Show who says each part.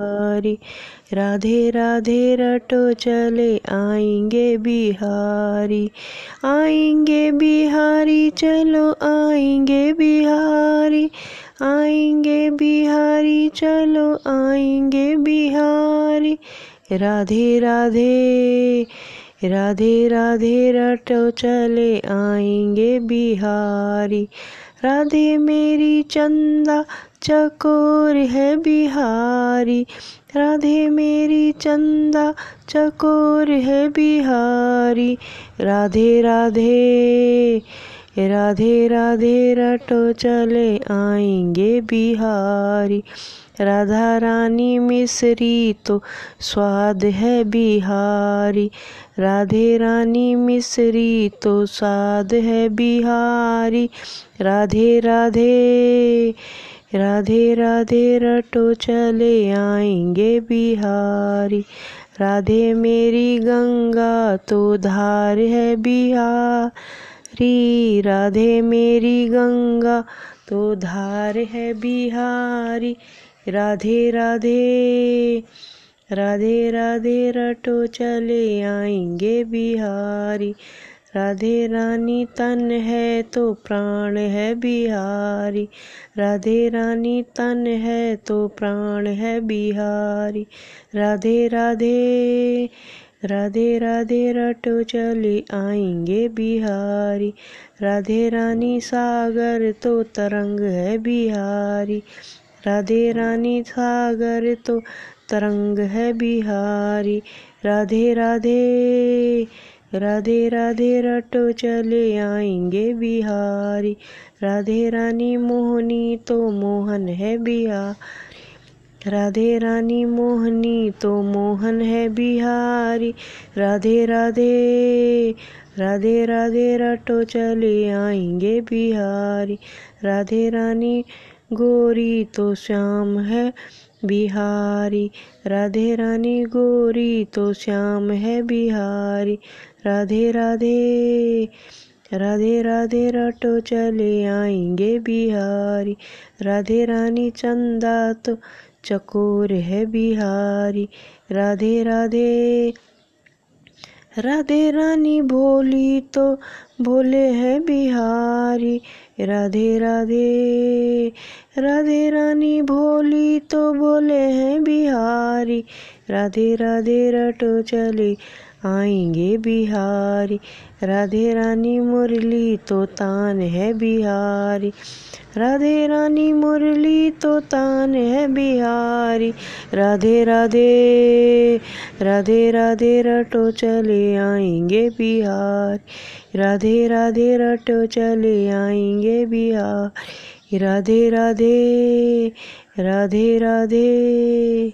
Speaker 1: बिहारी। राधे राधे, रटो चले आएँगे बिहारी। आएँगे बिहारी, चलो आएँगे बिहारी। आएँगे बिहारी, चलो आएँगे बिहारी। राधे राधे राधे राधे, रटो चले आएँगे बिहारी। राधे मेरी चंदा चकोर है बिहारी। राधे मेरी चंदा चकोर है बिहारी। राधे राधे। राधे राधे रटो चले आएँगे बिहारी। राधा रानी मिश्री तो स्वाद है बिहारी। राधे रानी मिश्री तो स्वाद है बिहारी। राधे राधे राधे राधे रटो चले आएँगे बिहारी। राधे मेरी गंगा तो धार है बिहारी राधे मेरी गंगा तो धार है बिहारी। राधे राधे राधे राधे, रटो चले आएँगे बिहारी। राधे, रानी, तन है तो प्राण है बिहारी। राधे, रानी, तन है तो प्राण है बिहारी। राधे राधे राधे राधे रटो चले आएँगे बिहारी। राधे रानी सागर तो तरंग है बिहारी। राधे रानी सागर तो तरंग है बिहारी। राधे राधे राधे राधे रटो चले आएँगे बिहारी। राधे रानी मोहनी तो मोहन है बिहार। राधे रानी मोहनी तो मोहन है बिहारी। राधे राधे राधे राधे रटो चले आएँगे बिहारी। राधे रानी गोरी तो श्याम है बिहारी। राधे रानी गोरी तो श्याम है बिहारी। राधे राधे राधे राधे रटो चले आएँगे बिहारी। राधे रानी चंदा तो चकोर है बिहारी। राधे राधे। राधे रानी भोली तो भोले है बिहारी। राधे राधे। राधे रानी भोली तो भोले हैं बिहारी। राधे राधे रटो चले आएँगे बिहारी। राधे रानी मुरली तो तान है बिहारी। राधे रानी मुरली तो तान है बिहारी। राधे राधे राधे राधे रटो चले आएँगे बिहारी। राधे राधे रटो चले आएँगे बिहारी। राधे राधे राधे राधे।